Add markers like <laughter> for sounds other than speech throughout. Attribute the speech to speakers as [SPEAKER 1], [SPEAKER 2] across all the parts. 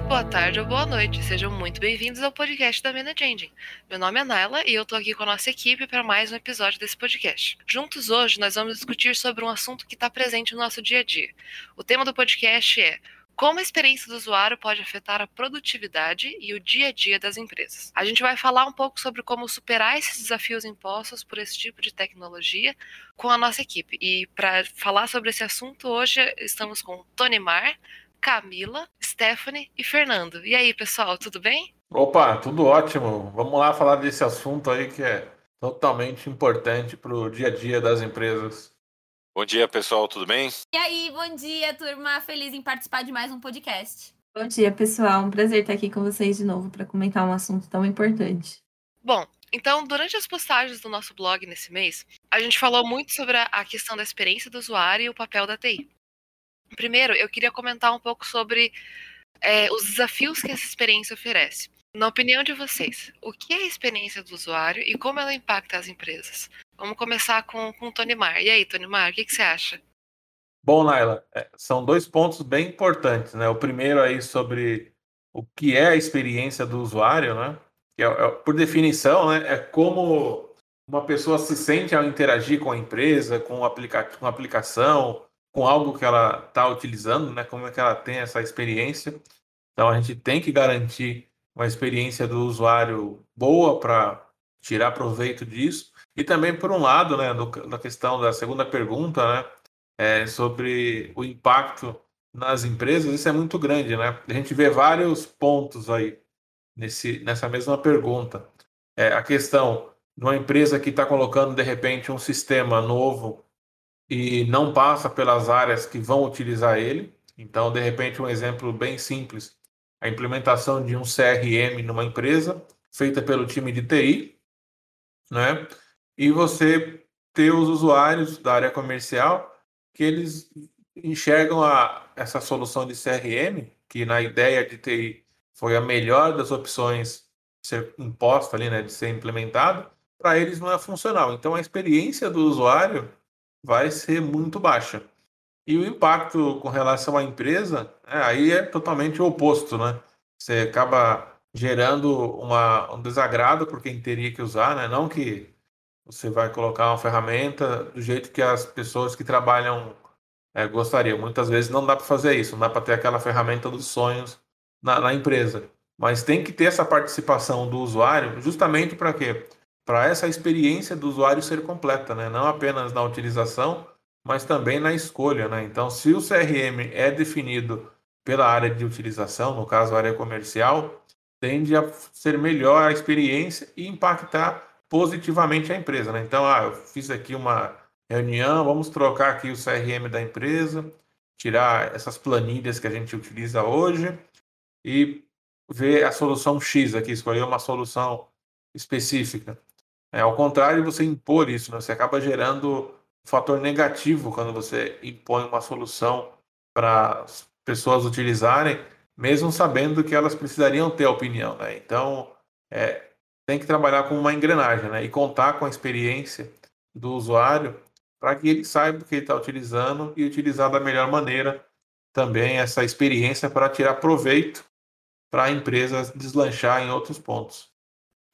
[SPEAKER 1] boa tarde ou boa noite. Sejam muito bem-vindos ao podcast da Manage Engine. Meu nome é Naila e eu tô aqui com a nossa equipe para mais um episódio desse podcast. Juntos hoje nós vamos discutir sobre um assunto que está presente no nosso dia a dia. O tema do podcast é como a experiência do usuário pode afetar a produtividade e o dia a dia das empresas. A gente vai falar um pouco sobre como superar esses desafios impostos por esse tipo de tecnologia com a nossa equipe. E para falar sobre esse assunto, hoje estamos com Tony Mar, Camila, Stephanie e Fernando. E aí, pessoal, tudo bem?
[SPEAKER 2] Opa, tudo ótimo. Vamos lá falar desse assunto aí que é totalmente importante para o dia a dia das empresas.
[SPEAKER 3] Bom dia, pessoal, tudo bem?
[SPEAKER 4] E aí, bom dia, turma. Feliz em participar de mais um podcast.
[SPEAKER 5] Bom dia, pessoal. Um prazer estar aqui com vocês de novo para comentar um assunto tão importante.
[SPEAKER 1] Bom, então, durante as postagens do nosso blog nesse mês, a gente falou muito sobre a questão da experiência do usuário e o papel da TI. Primeiro, eu queria comentar um pouco sobre é, os desafios que essa experiência oferece. Na opinião de vocês, o que é a experiência do usuário e como ela impacta as empresas? Vamos começar com, com o Tony Mar. E aí, Tony Mar, o que, que você acha?
[SPEAKER 2] Bom, Naila, é, são dois pontos bem importantes, né? O primeiro aí sobre o que é a experiência do usuário, né? Que é, é, por definição, né, é como uma pessoa se sente ao interagir com a empresa, com, o aplica com a aplicação, com algo que ela está utilizando, né? Como é que ela tem essa experiência. Então a gente tem que garantir uma experiência do usuário boa para tirar proveito disso. E também, por um lado, né, do, da questão da segunda pergunta, né, é, sobre o impacto nas empresas, isso é muito grande, né? A gente vê vários pontos aí nesse, nessa mesma pergunta. É, a questão de uma empresa que está colocando, de repente, um sistema novo e não passa pelas áreas que vão utilizar ele. Então, de repente, um exemplo bem simples, a implementação de um CRM numa empresa, feita pelo time de TI, né? e você ter os usuários da área comercial que eles enxergam a, essa solução de CRM, que na ideia de TI foi a melhor das opções ser imposta ali, né, de ser implementado, para eles não é funcional. Então a experiência do usuário vai ser muito baixa. E o impacto com relação à empresa, é, aí é totalmente o oposto, né? Você acaba gerando uma, um desagrado por quem teria que usar, né? Não que você vai colocar uma ferramenta do jeito que as pessoas que trabalham é, gostariam. Muitas vezes não dá para fazer isso, não dá para ter aquela ferramenta dos sonhos na, na, empresa. Mas tem que ter essa participação do usuário, justamente para quê? Para essa experiência do usuário ser completa, né? não apenas na utilização, mas também na escolha. Né? Então, se o CRM é definido pela área de utilização, no caso a área comercial, tende a ser melhor a experiência e impactar positivamente a empresa. Né? Então, ah, eu fiz aqui uma reunião, vamos trocar aqui o CRM da empresa, tirar essas planilhas que a gente utiliza hoje e ver a solução X aqui, escolher uma solução específica. É, ao contrário, você impor isso, né? você acaba gerando um fator negativo quando você impõe uma solução para as pessoas utilizarem, mesmo sabendo que elas precisariam ter opinião. Né? Então, é, tem que trabalhar com uma engrenagem, né? E contar com a experiência do usuário para que ele saiba o que ele está utilizando e utilizar da melhor maneira também essa experiência para tirar proveito para a empresa deslanchar em outros pontos.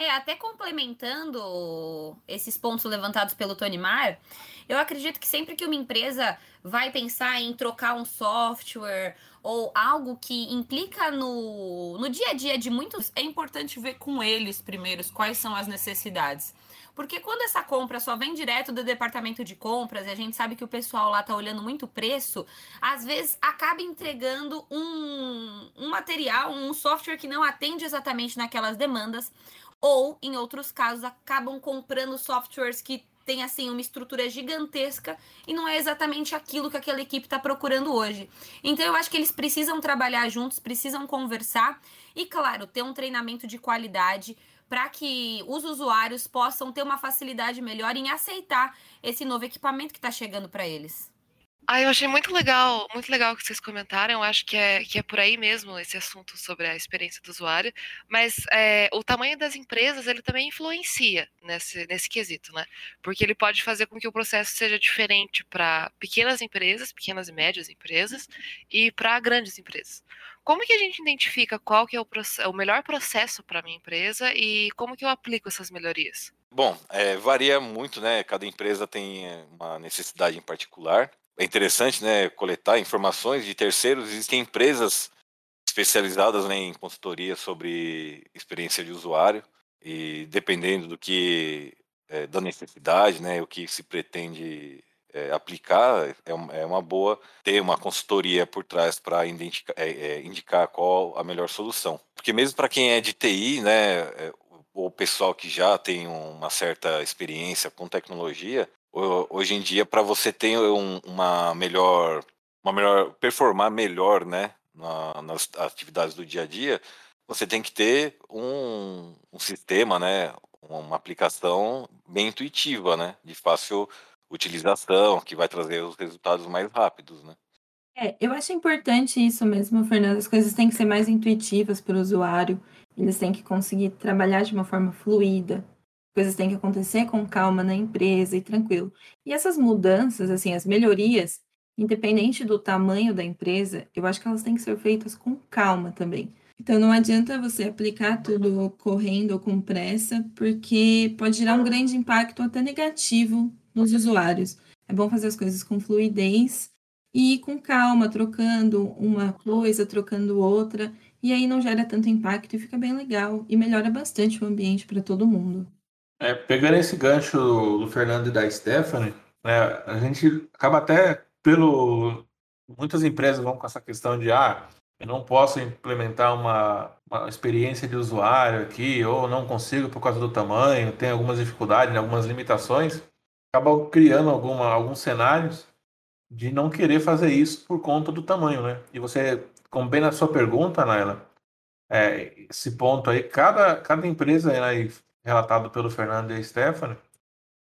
[SPEAKER 4] É, até complementando esses pontos levantados pelo Tony Mar, eu acredito que sempre que uma empresa vai pensar em trocar um software ou algo que implica no, no dia a dia de muitos, é importante ver com eles primeiros quais são as necessidades. Porque quando essa compra só vem direto do departamento de compras e a gente sabe que o pessoal lá tá olhando muito preço, às vezes acaba entregando um, um material, um software que não atende exatamente naquelas demandas, ou em outros casos acabam comprando softwares que tem assim uma estrutura gigantesca e não é exatamente aquilo que aquela equipe está procurando hoje. Então eu acho que eles precisam trabalhar juntos, precisam conversar e, claro, ter um treinamento de qualidade para que os usuários possam ter uma facilidade melhor em aceitar esse novo equipamento que está chegando para eles.
[SPEAKER 1] Ah, eu achei muito legal, muito legal que vocês comentaram. Eu acho que é, que é por aí mesmo esse assunto sobre a experiência do usuário. Mas é, o tamanho das empresas ele também influencia nesse, nesse quesito, né? Porque ele pode fazer com que o processo seja diferente para pequenas empresas, pequenas e médias empresas, e para grandes empresas. Como que a gente identifica qual que é o, o melhor processo para minha empresa e como que eu aplico essas melhorias?
[SPEAKER 3] Bom, é, varia muito, né? Cada empresa tem uma necessidade em particular é interessante né, coletar informações de terceiros. Existem empresas especializadas né, em consultoria sobre experiência de usuário e dependendo do que é, da necessidade, né, o que se pretende é, aplicar, é uma, é uma, boa ter uma consultoria por trás para indicar, é, é, indicar qual a melhor solução. Porque mesmo para quem é de TI, né, é, o pessoal que já tem uma certa experiência com tecnologia, hoje em dia para você ter um, uma melhor uma melhor performar melhor né na, nas atividades do dia a dia você tem que ter um, um sistema né uma aplicação bem intuitiva né de fácil utilização que vai trazer os resultados mais rápidos né
[SPEAKER 5] é, eu acho importante isso mesmo, Fernando. As coisas têm que ser mais intuitivas para o usuário. Eles têm que conseguir trabalhar de uma forma fluida coisas têm que acontecer com calma na empresa e tranquilo. E essas mudanças, assim, as melhorias, independente do tamanho da empresa, eu acho que elas têm que ser feitas com calma também. Então não adianta você aplicar tudo correndo ou com pressa, porque pode gerar um grande impacto até negativo nos usuários. É bom fazer as coisas com fluidez e com calma, trocando uma coisa, trocando outra, e aí não gera tanto impacto e fica bem legal e melhora bastante o ambiente para todo mundo.
[SPEAKER 2] É, pegando esse gancho do Fernando e da Stephanie, né, a gente acaba até pelo. Muitas empresas vão com essa questão de ah, eu não posso implementar uma, uma experiência de usuário aqui, ou não consigo por causa do tamanho, tem algumas dificuldades, algumas limitações, acabam criando alguma, alguns cenários de não querer fazer isso por conta do tamanho, né? E você, como bem na sua pergunta, Naila, é, esse ponto aí, cada, cada empresa né, relatado pelo Fernando e a Stephanie,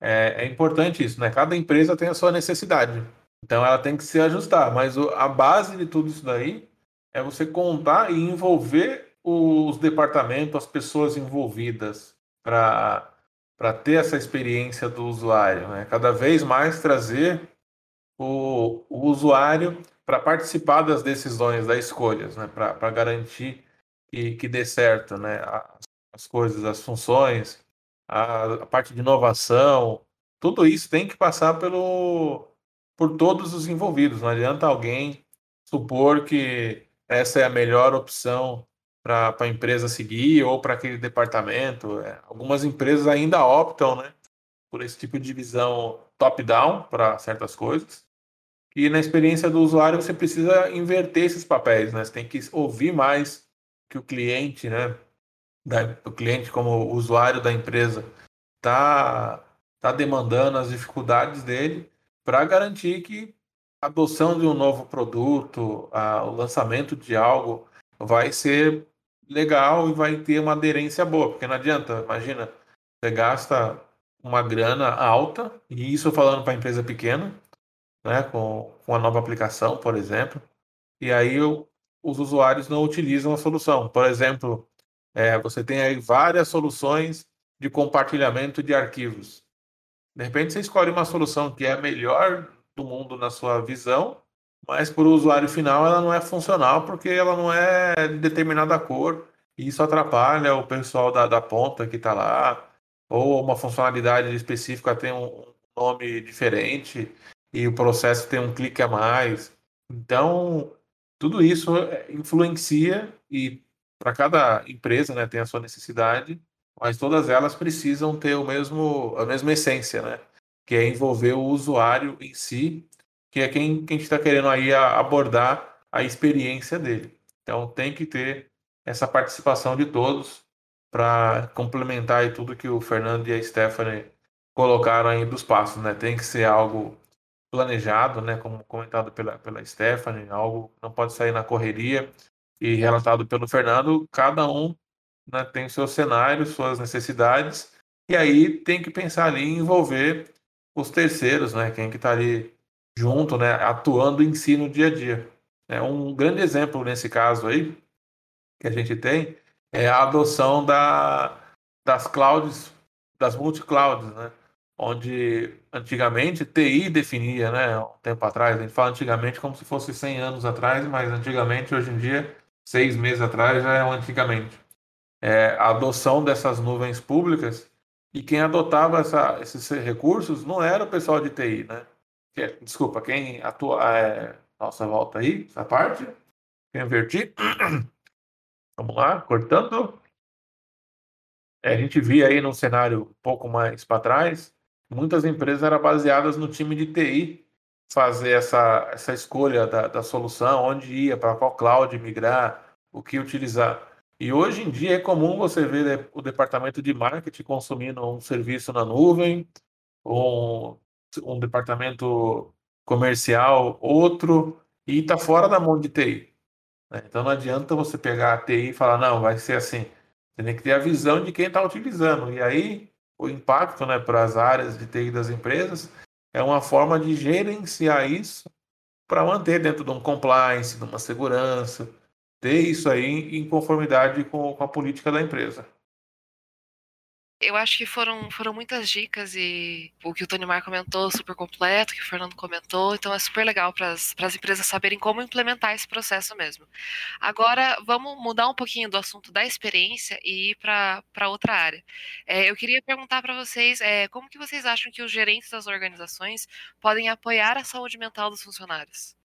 [SPEAKER 2] é, é, importante isso, né? Cada empresa tem a sua necessidade. Então ela tem que se ajustar, mas o, a base de tudo isso daí é você contar e envolver os departamentos, as pessoas envolvidas para para ter essa experiência do usuário, né? Cada vez mais trazer o, o usuário para participar das decisões, das escolhas, né? Para garantir que, que dê certo, né? As coisas, as funções, a, a parte de inovação, tudo isso tem que passar pelo, por todos os envolvidos. Não adianta alguém supor que essa é a melhor opção para a empresa seguir ou para aquele departamento. É, algumas empresas ainda optam né, por esse tipo de visão top-down para certas coisas. E na experiência do usuário você precisa inverter esses papéis, né? Você tem que ouvir mais que o cliente, né? Da, o cliente como usuário da empresa está tá demandando as dificuldades dele para garantir que a adoção de um novo produto, a, o lançamento de algo vai ser legal e vai ter uma aderência boa, porque não adianta, imagina, você gasta uma grana alta, e isso falando para empresa pequena, né, com, com a nova aplicação, por exemplo, e aí os usuários não utilizam a solução. Por exemplo, é, você tem aí várias soluções de compartilhamento de arquivos. De repente você escolhe uma solução que é a melhor do mundo na sua visão, mas para o usuário final ela não é funcional porque ela não é de determinada cor e isso atrapalha o pessoal da, da ponta que está lá, ou uma funcionalidade específica tem um nome diferente e o processo tem um clique a mais. Então, tudo isso influencia e para cada empresa, né, tem a sua necessidade, mas todas elas precisam ter o mesmo, a mesma essência, né, que é envolver o usuário em si, que é quem, quem está querendo aí abordar a experiência dele. Então tem que ter essa participação de todos para complementar aí tudo que o Fernando e a Stephanie colocaram aí dos passos, né? Tem que ser algo planejado, né? Como comentado pela, pela Stephanie, algo não pode sair na correria, e relatado pelo Fernando, cada um né, tem seu cenário, suas necessidades, e aí tem que pensar ali em envolver os terceiros, né, quem que está ali junto, né, atuando em si no dia a dia. É um grande exemplo nesse caso aí que a gente tem é a adoção da, das clouds, das multi-clouds, né? Onde antigamente TI definia, né? Um tempo atrás, a gente fala antigamente como se fosse 100 anos atrás, mas antigamente, hoje em dia, seis meses atrás já é um antigamente. É, a adoção dessas nuvens públicas e quem adotava essa, esses recursos não era o pessoal de TI, né? Que, desculpa, quem atua. É, nossa, volta aí, essa parte. Quem inverti. <coughs> Vamos lá, cortando. É, a gente via aí num cenário um pouco mais para trás, muitas empresas eram baseadas no time de TI fazer essa, essa escolha da, da solução, onde ia, para qual cloud migrar, o que utilizar. E hoje em dia é comum você ver o departamento de marketing consumindo um serviço na nuvem, um, um departamento comercial outro, e está fora da mão de TI. Né? Então não adianta você pegar a TI e falar, não, vai ser assim. Você tem que ter a visão de quem está utilizando. E aí o impacto né, para as áreas de TI das empresas é uma forma de gerenciar isso para manter dentro de um compliance, de uma segurança, ter isso aí em conformidade com, com a política da empresa.
[SPEAKER 1] Eu acho que foram, foram muitas dicas e o que o Tony Mar comentou, super completo, que o Fernando comentou, então é super legal para as empresas saberem como implementar esse processo mesmo. Agora, vamos mudar um pouquinho do assunto da experiência e ir para outra área. É, eu queria perguntar para vocês é, como que vocês acham que os gerentes das organizações podem apoiar a saúde mental dos funcionários?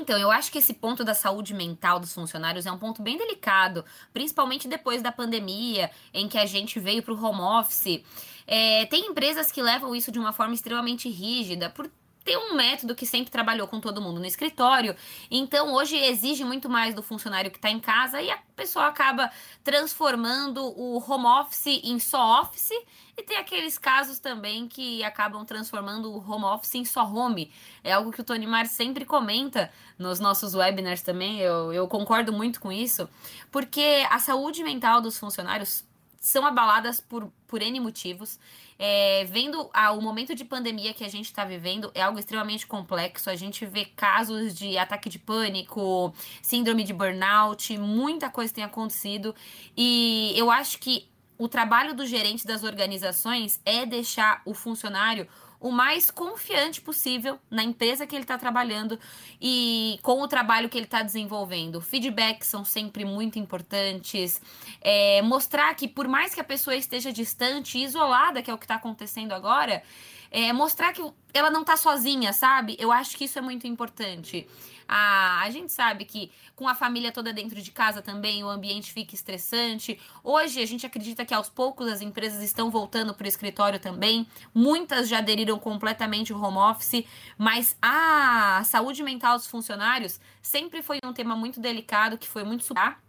[SPEAKER 4] Então, eu acho que esse ponto da saúde mental dos funcionários é um ponto bem delicado, principalmente depois da pandemia, em que a gente veio para o home office. É, tem empresas que levam isso de uma forma extremamente rígida, por ter um método que sempre trabalhou com todo mundo no escritório. Então, hoje exige muito mais do funcionário que está em casa e a pessoa acaba transformando o home office em só office. E tem aqueles casos também que acabam transformando o home office em só home. É algo que o Tony Mar sempre comenta nos nossos webinars também. Eu, eu concordo muito com isso, porque a saúde mental dos funcionários são abaladas por, por N motivos. É, vendo o momento de pandemia que a gente está vivendo, é algo extremamente complexo. A gente vê casos de ataque de pânico, síndrome de burnout, muita coisa tem acontecido. E eu acho que o trabalho do gerente das organizações é deixar o funcionário o mais confiante possível na empresa que ele está trabalhando e com o trabalho que ele está desenvolvendo. Feedbacks são sempre muito importantes. É, mostrar que, por mais que a pessoa esteja distante, isolada, que é o que está acontecendo agora, é, mostrar que ela não está sozinha, sabe? Eu acho que isso é muito importante. A, a gente sabe que com a família toda dentro de casa também o ambiente fica estressante. Hoje a gente acredita que aos poucos as empresas estão voltando para o escritório também. Muitas já aderiram completamente o home office, mas a saúde mental dos funcionários sempre foi um tema muito delicado que foi muito subar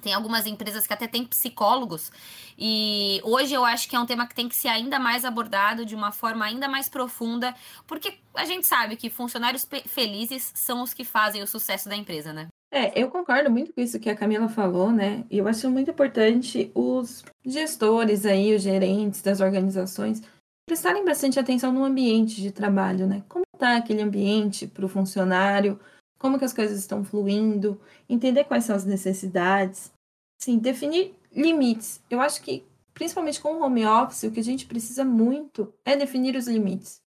[SPEAKER 4] tem algumas empresas que até têm psicólogos. E hoje eu acho que é um tema que tem que ser ainda mais abordado de uma forma ainda mais profunda, porque a gente sabe que funcionários felizes são os que fazem o sucesso da empresa, né?
[SPEAKER 5] É, eu concordo muito com isso que a Camila falou, né? E eu acho muito importante os gestores aí, os gerentes das organizações, prestarem bastante atenção no ambiente de trabalho, né? Como está aquele ambiente para o funcionário, como que as coisas estão fluindo, entender quais são as necessidades, sim, definir limites. Eu acho que, principalmente com o home office, o que a gente precisa muito é definir os limites.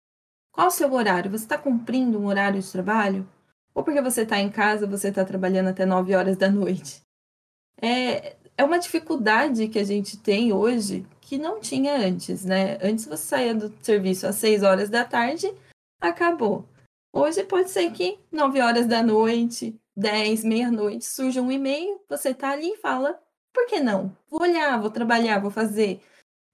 [SPEAKER 5] Qual o seu horário? Você está cumprindo um horário de trabalho? Ou porque você está em casa, você está trabalhando até 9 horas da noite? É, é uma dificuldade que a gente tem hoje que não tinha antes, né? Antes você saía do serviço às 6 horas da tarde, acabou. Hoje pode ser que 9 horas da noite, 10, meia-noite, surja um e-mail, você tá ali e fala, por que não? Vou olhar, vou trabalhar, vou fazer.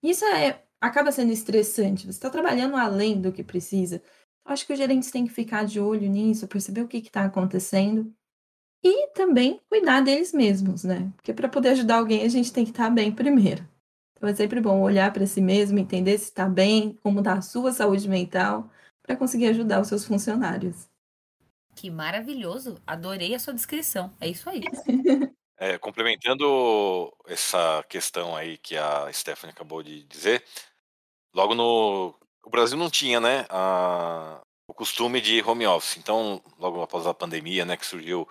[SPEAKER 5] Isso é, acaba sendo estressante, você está trabalhando além do que precisa. Acho que os gerentes têm que ficar de olho nisso, perceber o que está acontecendo e também cuidar deles mesmos, né? Porque para poder ajudar alguém, a gente tem que estar tá bem primeiro. Então é sempre bom olhar para si mesmo, entender se está bem, como está a sua saúde mental para conseguir ajudar os seus funcionários.
[SPEAKER 4] Que maravilhoso! Adorei a sua descrição. É isso aí.
[SPEAKER 3] É, complementando essa questão aí que a Stephanie acabou de dizer, logo no. O Brasil não tinha, né? A, o costume de home office. Então, logo após a pandemia, né, que surgiu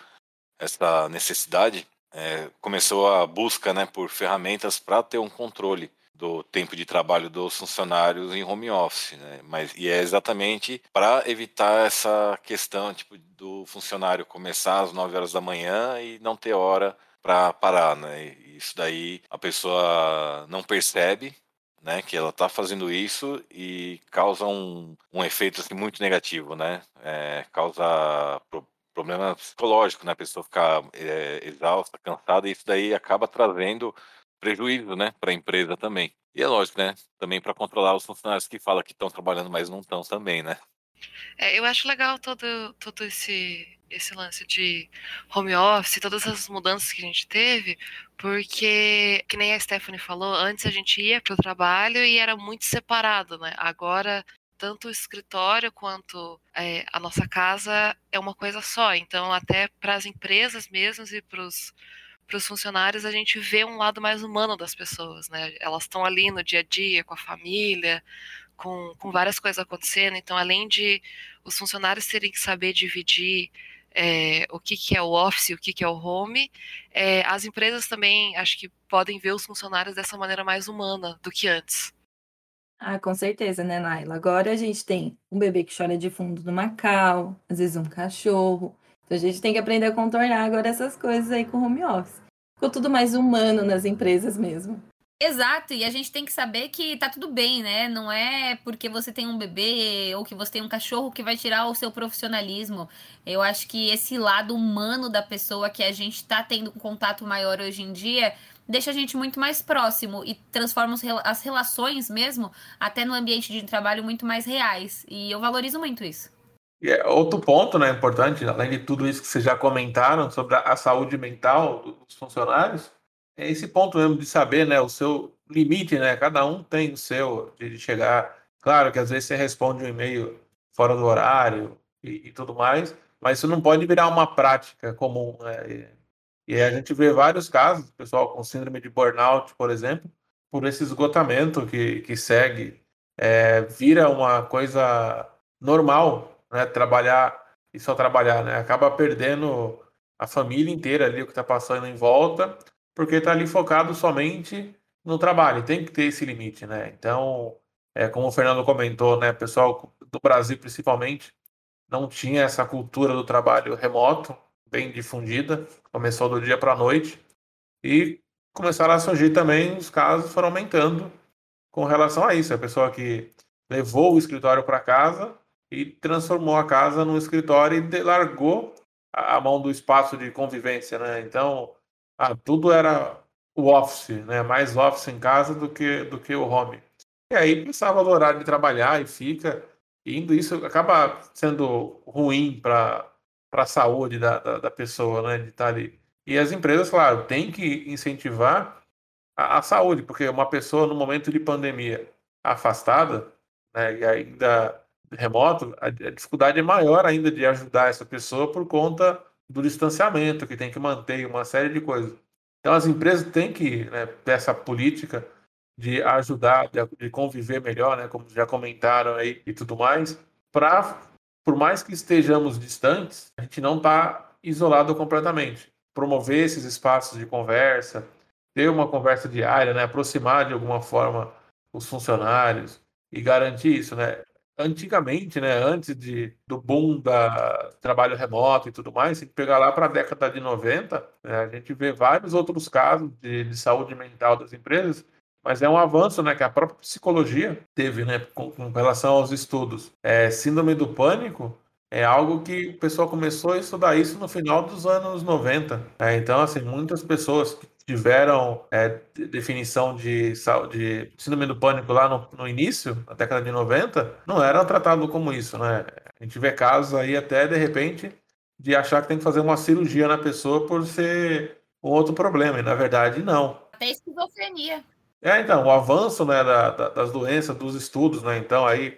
[SPEAKER 3] essa necessidade, é, começou a busca né, por ferramentas para ter um controle do tempo de trabalho dos funcionários em home office, né? Mas e é exatamente para evitar essa questão tipo do funcionário começar às 9 horas da manhã e não ter hora para parar, né? E isso daí a pessoa não percebe, né, que ela está fazendo isso e causa um, um efeito assim, muito negativo, né? É, causa pro, problema psicológico, né? A pessoa ficar é, exausta, cansada, e isso daí acaba trazendo prejuízo, né, para a empresa também. E é lógico, né, também para controlar os funcionários que falam que estão trabalhando, mas não estão também, né?
[SPEAKER 1] É, eu acho legal todo, todo esse, esse lance de home office, todas essas mudanças que a gente teve, porque, que nem a Stephanie falou, antes a gente ia para o trabalho e era muito separado, né? Agora, tanto o escritório quanto é, a nossa casa é uma coisa só. Então, até para as empresas mesmas e para os para os funcionários a gente vê um lado mais humano das pessoas, né? Elas estão ali no dia a dia com a família, com, com várias coisas acontecendo. Então, além de os funcionários terem que saber dividir é, o que, que é o office, o que, que é o home, é, as empresas também acho que podem ver os funcionários dessa maneira mais humana do que antes.
[SPEAKER 5] Ah, com certeza, né, Naila? Agora a gente tem um bebê que chora de fundo no Macau, às vezes um cachorro, então a gente tem que aprender a contornar agora essas coisas aí com home office. Ficou tudo mais humano nas empresas mesmo.
[SPEAKER 4] Exato, e a gente tem que saber que tá tudo bem, né? Não é porque você tem um bebê ou que você tem um cachorro que vai tirar o seu profissionalismo. Eu acho que esse lado humano da pessoa que a gente tá tendo um contato maior hoje em dia deixa a gente muito mais próximo e transforma as relações mesmo até no ambiente de trabalho muito mais reais. E eu valorizo muito isso.
[SPEAKER 2] É outro ponto, né, importante, além de tudo isso que vocês já comentaram sobre a, saúde mental dos funcionários, é esse ponto mesmo de saber, né, o seu limite, né? Cada um tem o seu de chegar. Claro que às vezes você responde um e-mail fora do horário e, e tudo mais, mas isso não pode virar uma prática comum. Né? E, e a gente vê vários casos, pessoal com síndrome de burnout, por exemplo, por esse esgotamento que, que segue, é, vira uma coisa normal né, trabalhar e só trabalhar, né? Acaba perdendo a família inteira ali, o que está passando em volta, porque está ali focado somente no trabalho. Tem que ter esse limite, né? Então, é, como o Fernando comentou, né, pessoal do Brasil principalmente, não tinha essa cultura do trabalho remoto bem difundida, começou do dia para a noite e começaram a surgir também os casos foram aumentando com relação a isso. A pessoa que levou o escritório para casa e transformou a casa num escritório e largou a mão do espaço de convivência, né? Então, ah, tudo era o office, né? Mais office em casa do que do que o home. E aí pensava no horário de trabalhar e fica indo. Isso acaba sendo ruim para para a saúde da, da, da, pessoa, né? De estar ali. E as empresas, claro, têm que incentivar a, a saúde, porque uma pessoa no momento de pandemia afastada, né? E ainda remoto, a, dificuldade é maior ainda de ajudar essa pessoa por conta do distanciamento que tem que manter, uma série de coisas. Então as empresas têm que né, ter essa política de ajudar, de, conviver melhor, né, como já comentaram aí e tudo mais, para, por mais que estejamos distantes, a gente não está isolado completamente. Promover esses espaços de conversa, ter uma conversa diária, né, aproximar de alguma forma os funcionários e garantir isso, né? Antigamente, né, antes de, do boom da trabalho remoto e tudo mais, se pegar lá para a década de 90, né, a gente vê vários outros casos de, de, saúde mental das empresas, mas é um avanço né, que a própria psicologia teve né, com, com relação aos estudos. É, síndrome do pânico é algo que o pessoal começou a estudar isso no final dos anos 90. Né? Então, assim, muitas pessoas que tiveram é, definição de, de síndrome do pânico lá no, no, início, na década de 90, não eram tratados como isso, né? A gente vê casos aí até, de repente, de achar que tem que fazer uma cirurgia na pessoa por ser um outro problema, e na verdade não.
[SPEAKER 4] Até esquizofrenia.
[SPEAKER 2] É, então, o avanço né, da, da, das doenças, dos estudos, né? Então, aí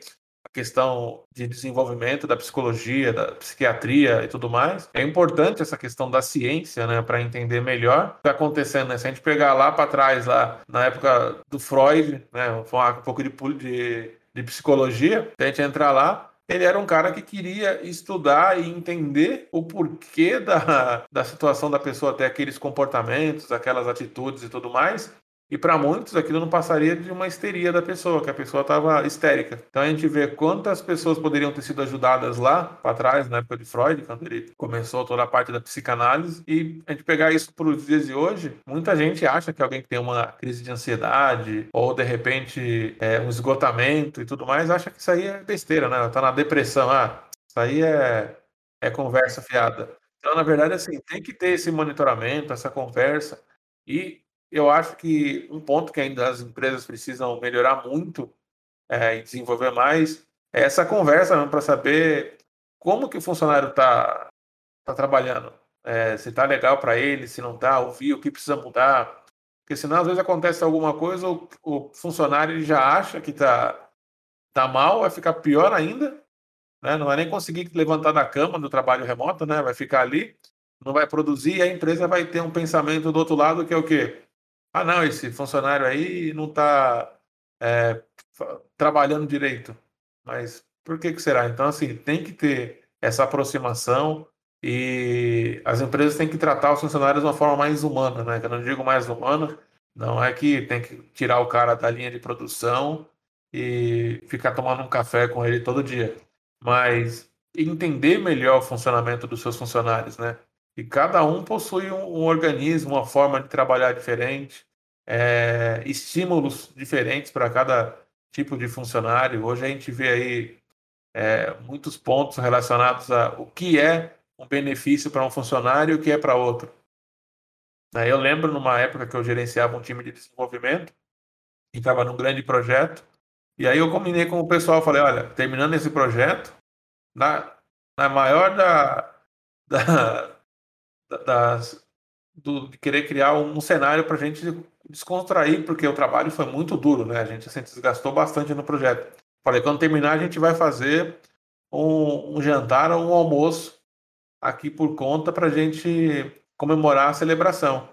[SPEAKER 2] questão de desenvolvimento da psicologia, da psiquiatria e tudo mais. É importante essa questão da ciência, né, para entender melhor o que está acontecendo. Né? Se a gente pegar lá para trás, lá na época do Freud, né, um pouco de, de, de psicologia, se a gente entrar lá, ele era um cara que queria estudar e entender o porquê da, <laughs> da situação da pessoa ter aqueles comportamentos, aquelas atitudes e tudo mais, e para muitos aquilo não passaria de uma histeria da pessoa, que a pessoa estava histérica. Então a gente vê quantas pessoas poderiam ter sido ajudadas lá para trás, na época de Freud, quando ele começou toda a parte da psicanálise, e a gente pegar isso para os dias de hoje, muita gente acha que alguém que tem uma crise de ansiedade ou de repente é, um esgotamento e tudo mais, acha que isso aí é besteira, né? Ela tá na depressão, ah, isso aí é, é conversa fiada. Então, na verdade, assim, tem que ter esse monitoramento, essa conversa. E eu acho que um ponto que ainda as empresas precisam melhorar muito é, e desenvolver mais é essa conversa para saber como que o funcionário está tá trabalhando. É, se está legal para ele, se não está, ouvir o que precisa mudar. Porque senão, às vezes, acontece alguma coisa, o, o funcionário ele já acha que está tá mal, vai ficar pior ainda, né? não vai nem conseguir levantar da cama do trabalho remoto, né? vai ficar ali, não vai produzir, e a empresa vai ter um pensamento do outro lado que é o quê? Ah, não, esse funcionário aí não está é, trabalhando direito. Mas por que, que será? Então, assim, tem que ter essa aproximação e as empresas têm que tratar os funcionários de uma forma mais humana, né? Eu não digo mais humana, não é que tem que tirar o cara da linha de produção e ficar tomando um café com ele todo dia, mas entender melhor o funcionamento dos seus funcionários, né? E cada um possui um, um organismo, uma forma de trabalhar diferente, é, estímulos diferentes para cada tipo de funcionário. Hoje a gente vê aí é, muitos pontos relacionados a o que é um benefício para um funcionário e o que é para outro. Eu lembro numa época que eu gerenciava um time de desenvolvimento e estava num grande projeto. E aí eu combinei com o pessoal, falei, olha, terminando esse projeto, na, na maior da, <laughs> da, das, do, de querer criar um cenário para a gente descontrair, porque o trabalho foi muito duro, né? A gente se desgastou bastante no projeto. Falei, quando terminar, a gente vai fazer um, um jantar ou um almoço aqui por conta para a gente comemorar a celebração.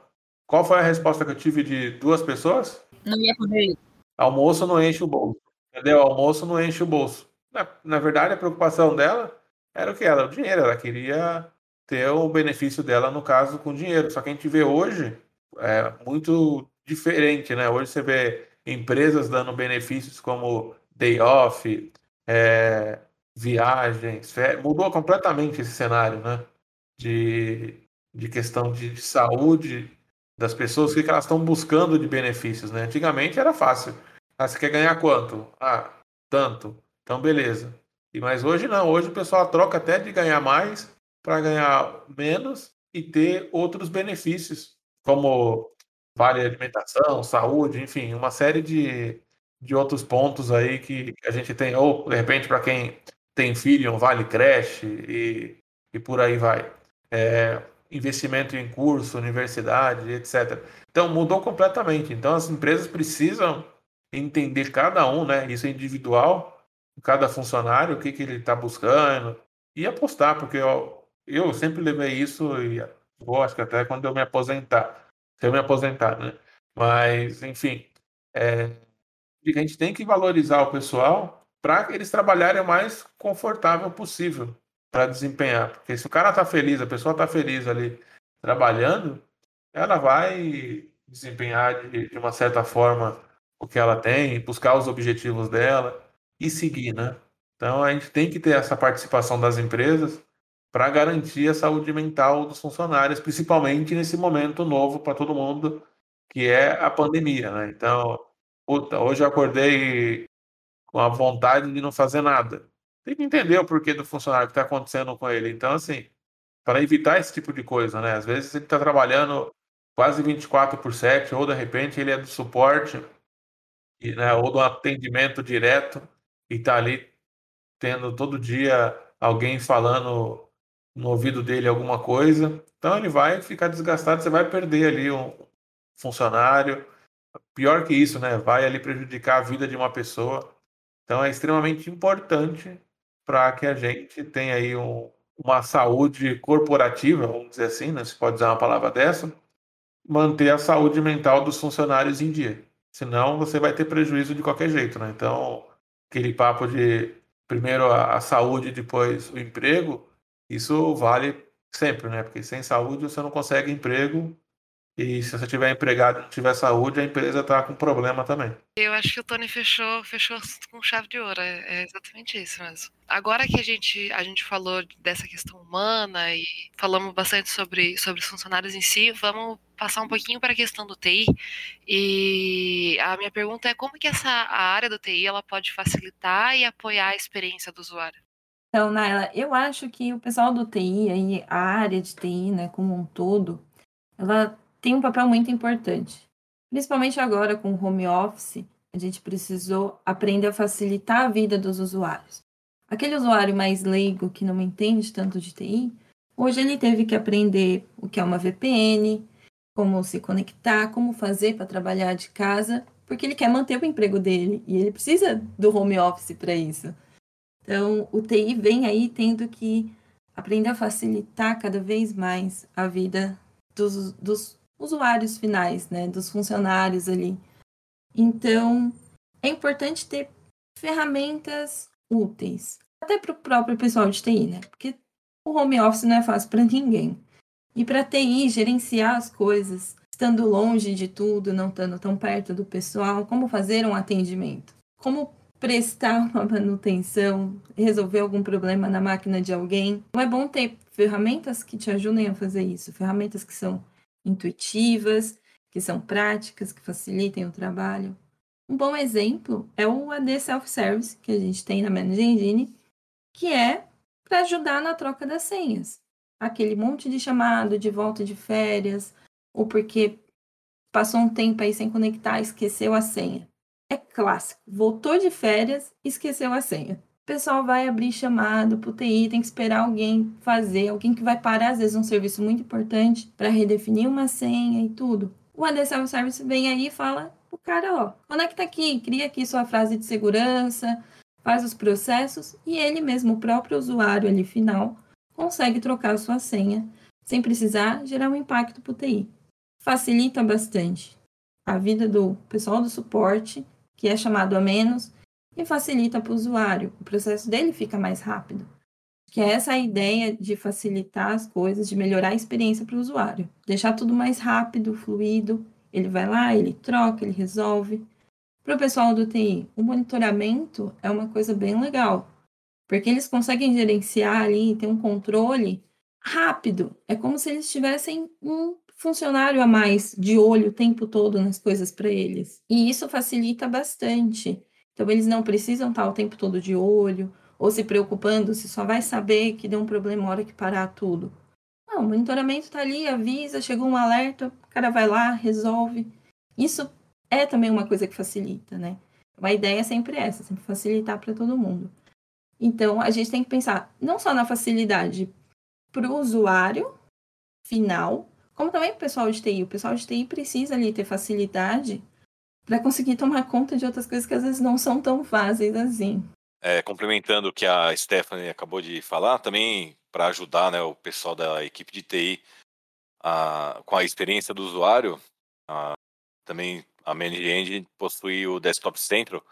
[SPEAKER 2] Qual foi a resposta que eu tive de duas pessoas?
[SPEAKER 4] Não ia poder.
[SPEAKER 2] Almoço não enche o bolso. Entendeu? Almoço não enche o bolso. Na, na verdade, a preocupação dela era o que? Era o dinheiro. Ela queria ter o benefício dela, no caso, com dinheiro. Só que a gente vê hoje é muito diferente, né? Hoje você vê empresas dando benefícios como day off, é, viagens, mudou completamente esse cenário, né? De, de questão de, de saúde das pessoas, o que, que elas estão buscando de benefícios, né? Antigamente era fácil. Ah, você quer ganhar quanto? Ah, tanto. Então, beleza. E mas hoje não. Hoje o pessoal troca até de ganhar mais para ganhar menos e ter outros benefícios, como vale alimentação, saúde, enfim, uma série de, de outros pontos aí que a gente tem, ou de repente para quem tem filho, um vale creche e, e por aí vai. É, investimento em curso, universidade, etc. Então mudou completamente. Então as empresas precisam entender cada um, né? Isso é individual, cada funcionário, o que, que ele está buscando e apostar, porque eu sempre levei isso e vou, acho que até quando eu me aposentar, se eu me aposentar, né? Mas, enfim, é, a gente tem que valorizar o pessoal para eles trabalharem o mais confortável possível para desempenhar. Porque se o cara está feliz, a pessoa está feliz ali trabalhando, ela vai desempenhar de, de, uma certa forma o que ela tem, buscar os objetivos dela e seguir, né? Então a gente tem que ter essa participação das empresas para garantir a saúde mental dos funcionários, principalmente nesse momento novo para todo mundo, que é a pandemia. Né? Então, puta, hoje eu acordei com a vontade de não fazer nada. Tem que entender o porquê do funcionário que está acontecendo com ele. Então, assim, para evitar esse tipo de coisa, né? Às vezes ele está trabalhando quase 24 por 7, ou de repente ele é do suporte, né, ou do atendimento direto, e está ali tendo todo dia alguém falando no ouvido dele alguma coisa. Então ele vai ficar desgastado, você vai perder ali um funcionário. Pior que isso, né? Vai ali prejudicar a vida de uma pessoa. Então é extremamente importante para que a gente tenha aí um, uma saúde corporativa, vamos dizer assim, né? Se pode usar uma palavra dessa, manter a saúde mental dos funcionários em dia. Senão você vai ter prejuízo de qualquer jeito, né? Então, aquele papo de primeiro a, a saúde, depois o emprego, isso vale sempre, né? Porque sem saúde você não consegue emprego e se você tiver empregado tiver saúde, a empresa está com problema também.
[SPEAKER 1] Eu acho que o Tony fechou, fechou com chave de ouro. É, é, exatamente isso mesmo. Agora que a gente, a gente falou dessa questão humana e falamos bastante sobre, sobre os funcionários em si, vamos passar um pouquinho para a questão do TI. E a minha pergunta é como que essa a área do TI ela pode facilitar e apoiar a experiência do usuário?
[SPEAKER 5] Então, Naila, eu acho que o pessoal do TI, aí, a área de TI, né, como um todo, ela tem um papel muito importante. Principalmente agora com o home office, a gente precisou aprender a facilitar a vida dos usuários. Aquele usuário mais leigo que não entende tanto de TI, hoje ele teve que aprender o que é uma VPN, como se conectar, como fazer para trabalhar de casa, porque ele quer manter o emprego dele e ele precisa do home office para isso. Então, o TI vem aí tendo que aprender a facilitar cada vez mais a vida dos, dos usuários finais, né, dos funcionários ali. Então, é importante ter ferramentas úteis, até para o próprio pessoal de TI, né? Porque o home office não é fácil para ninguém. E para TI gerenciar as coisas, estando longe de tudo, não estando tão perto do pessoal, como fazer um atendimento, como prestar <laughs> uma manutenção, resolver algum problema na máquina de alguém. Então é bom ter ferramentas que te ajudem a fazer isso, ferramentas que são intuitivas, que são práticas, que facilitem o trabalho. Um bom exemplo é o AD Self-Service, que a gente tem na Manage Engine, que é para ajudar na troca das senhas. Aquele monte de chamado de volta de férias, ou porque passou um tempo aí sem conectar, esqueceu a senha. É clássico. Voltou de férias, esqueceu a senha pessoal vai abrir chamado para o TI, tem que esperar alguém fazer, alguém que vai parar, às vezes, um serviço muito importante para redefinir uma senha e tudo. O AD Service vem aí e fala o cara, ó, conecta aqui, cria aqui sua frase de segurança, faz os processos e ele mesmo, o próprio usuário ali final, consegue trocar sua senha sem precisar gerar um impacto para o TI. Facilita bastante a vida do pessoal do suporte, que é chamado a menos, e facilita para o usuário. O processo dele fica mais rápido. Que é essa ideia de facilitar as coisas, de melhorar a experiência para o usuário. Deixar tudo mais rápido, fluido. Ele vai lá, ele troca, ele resolve. Para o pessoal do TI, o monitoramento é uma coisa bem legal, porque eles conseguem gerenciar ali, ter um controle rápido. É como se eles tivessem um funcionário a mais de olho o tempo todo nas coisas para eles. E isso facilita bastante. Então, eles não precisam estar o tempo todo de olho ou se preocupando se só vai saber que deu um problema na hora que parar tudo. Não, o monitoramento está ali, avisa, chegou um alerta, o cara vai lá, resolve. Isso é também uma coisa que facilita, né? A ideia é sempre essa, sempre facilitar para todo mundo. Então, a gente tem que pensar não só na facilidade para o usuário final, como também o pessoal de TI. O pessoal de TI precisa ali ter facilidade para conseguir tomar conta de outras coisas que às vezes não são tão fáceis assim.
[SPEAKER 3] É, complementando o que a Stephanie acabou de falar, também para ajudar né, o pessoal da equipe de TI a, com a experiência do usuário, a, também a Manage Engine possui o Desktop Central,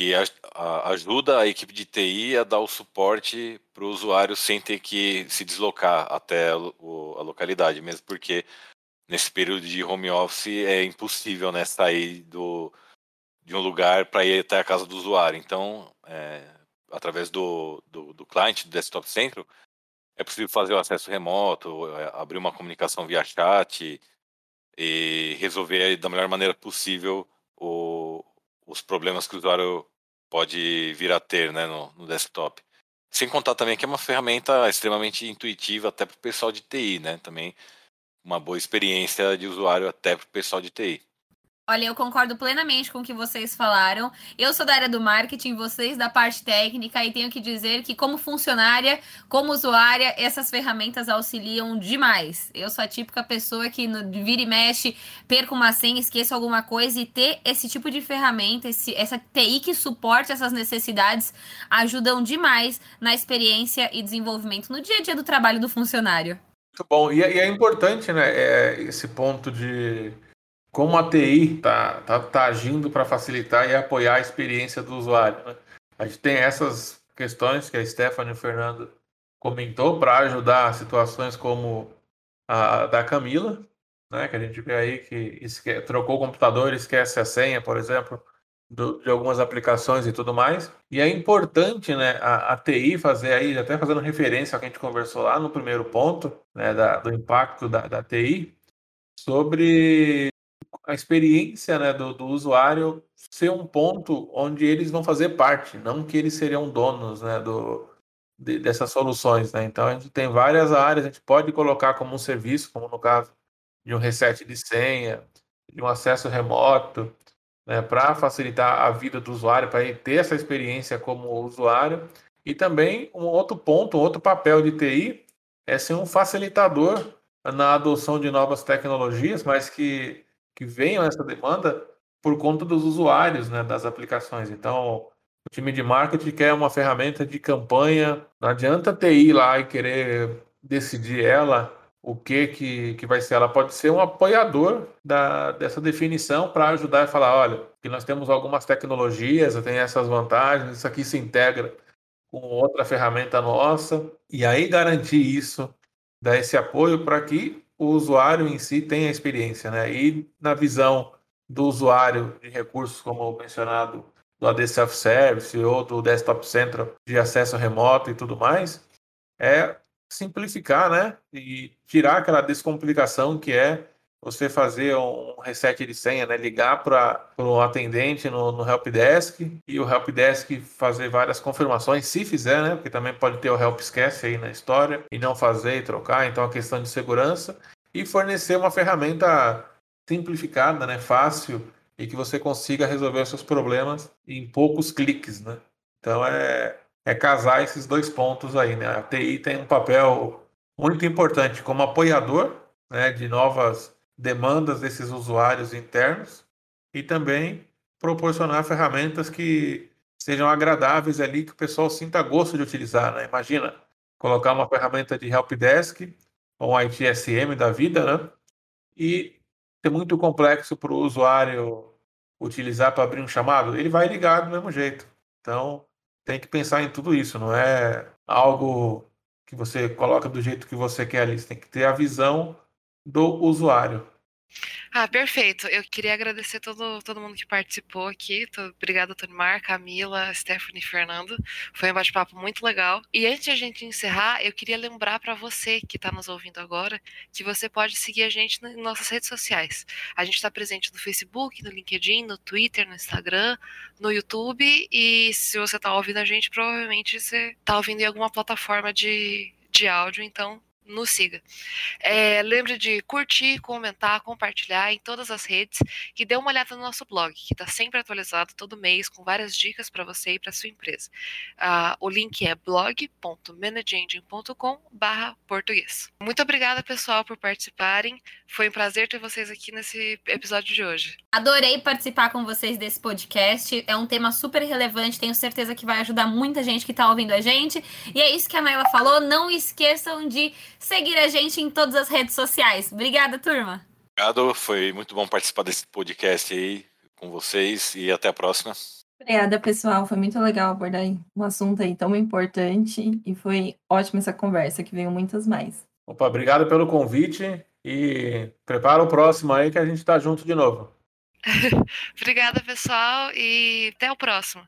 [SPEAKER 3] que a, ajuda a equipe de TI a dar o suporte para o usuário sem ter que se deslocar até a, a localidade, mesmo porque nesse período de home office é impossível né, sair do, de um lugar para ir até a casa do usuário. Então, é, através do, do, do cliente, do Desktop Central, é possível fazer o acesso remoto, é, abrir uma comunicação via chat e resolver da melhor maneira possível o, os problemas que o usuário pode vir a ter né, no, no desktop. Sem contar também que é uma ferramenta extremamente intuitiva até para o pessoal de TI, né? Também uma boa experiência de usuário até para o pessoal de TI.
[SPEAKER 4] Olha, eu concordo plenamente com o que vocês falaram. Eu sou da área do marketing, vocês da parte técnica, e tenho que dizer que, como funcionária, como usuária, essas ferramentas auxiliam demais. Eu sou a típica pessoa que no, vira e mexe, perca uma senha, esqueça alguma coisa, e ter esse tipo de ferramenta, esse, essa TI que suporte essas necessidades, ajudam demais na experiência e desenvolvimento no dia a dia do trabalho do funcionário.
[SPEAKER 2] Muito bom. E, é, e é importante, né, é, esse ponto de como a TI está tá, tá agindo para facilitar e apoiar a experiência do usuário. Né? A gente tem essas questões que a Stephanie e o Fernando comentou para ajudar situações como a da Camila, né, que a gente vê aí que esque... trocou o computador, esquece a senha, por exemplo, do, de algumas aplicações e tudo mais. E é importante, né, a, a, TI fazer aí, até fazendo referência ao que a gente conversou lá no primeiro ponto, né, da, do impacto da, da TI, sobre a experiência né, do, do, usuário ser um ponto onde eles vão fazer parte, não que eles seriam donos né, do, de, dessas soluções. Né? Então, a gente tem várias áreas, a gente pode colocar como um serviço, como no caso de um reset de senha, de um acesso remoto, né, para facilitar a vida do usuário, para ele ter essa experiência como usuário. E também um outro ponto, um outro papel de TI é ser um facilitador na adoção de novas tecnologias, mas que, que venham essa demanda por conta dos usuários né, das aplicações. Então, o time de marketing quer uma ferramenta de campanha. Não adianta ter ir lá e querer decidir ela o que, que, que vai ser. Ela pode ser um apoiador da, dessa definição para ajudar a falar, olha, que nós temos algumas tecnologias, tem essas vantagens, isso aqui se integra com outra ferramenta nossa, e aí garantir isso, dar esse apoio para que o usuário em si tenha experiência, né? E na visão do usuário de recursos, como mencionado, do AD Self-Service ou do Desktop Central de acesso remoto e tudo mais, é simplificar, né? E tirar aquela descomplicação que é você fazer um reset de senha, né? Ligar para um atendente no, no helpdesk e o helpdesk fazer várias confirmações, se fizer, né? Porque também pode ter o help esquece aí na história e não fazer e trocar, então a questão de segurança e fornecer uma ferramenta simplificada, né? Fácil e que você consiga resolver os seus problemas em poucos cliques, né? Então é, é casar esses dois pontos aí, né? A TI tem um papel muito importante como apoiador né, de novas demandas desses usuários internos e também proporcionar ferramentas que sejam agradáveis ali, que o pessoal sinta gosto de utilizar, né? Imagina colocar uma ferramenta de helpdesk ou um ITSM da vida, né? E ser muito complexo para o usuário utilizar para abrir um chamado, ele vai ligar do mesmo jeito. Então, tem que pensar em tudo isso, não é algo que você coloca do jeito que você quer ali, você tem que ter a visão do usuário.
[SPEAKER 1] Ah, perfeito. Eu queria agradecer todo, todo mundo que participou aqui. Obrigada, Tonimar, Camila, Stephanie Fernando. Foi um bate-papo muito legal. E antes de a gente encerrar, eu queria lembrar para você que está nos ouvindo agora que você pode seguir a gente nas nossas redes sociais. A gente está presente no Facebook, no LinkedIn, no Twitter, no Instagram, no YouTube. E se você está ouvindo a gente, provavelmente você está ouvindo em alguma plataforma de, de áudio. Então, nos siga. É, lembre de curtir, comentar, compartilhar em todas as redes e dê uma olhada no nosso blog, que está sempre atualizado todo mês com várias dicas para você e para sua empresa. Uh, o link é blog.managengine.com/português. Muito obrigada, pessoal, por participarem. Foi um prazer ter vocês aqui nesse episódio de hoje.
[SPEAKER 4] Adorei participar com vocês desse podcast. É um tema super relevante. Tenho certeza que vai ajudar muita gente que está ouvindo a gente. E é isso que a Naila falou. Não esqueçam de seguir a gente em todas as redes sociais. Obrigada, turma.
[SPEAKER 3] Obrigado, foi muito bom participar desse podcast aí com vocês e até a próxima.
[SPEAKER 5] Obrigada, pessoal. Foi muito legal abordar um assunto aí tão importante e foi ótima essa conversa, que veio muitas mais.
[SPEAKER 2] Opa, obrigado pelo convite e prepara o próximo aí que a gente está junto de novo. <laughs>
[SPEAKER 1] Obrigada, pessoal, e até o próximo.